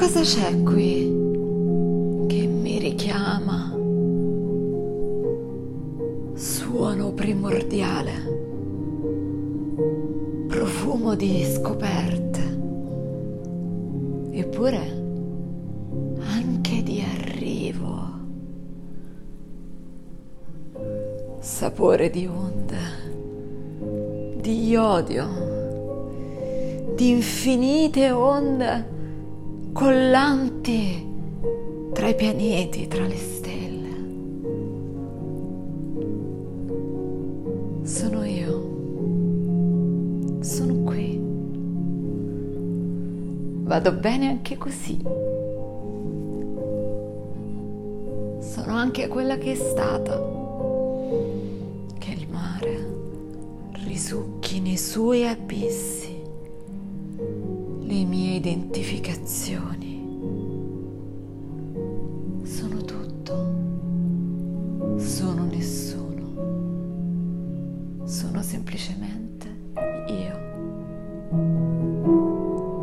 cosa c'è qui? Che mi richiama? Suono primordiale, profumo di scoperte, eppure anche di arrivo, sapore di onde, di iodio, di infinite onde collanti tra i pianeti, tra le stelle. Sono io. Sono qui. Vado bene anche così. Sono anche quella che è stata. Che il mare risucchi nei suoi abissi le mie identificazioni. Sono tutto, sono nessuno, sono semplicemente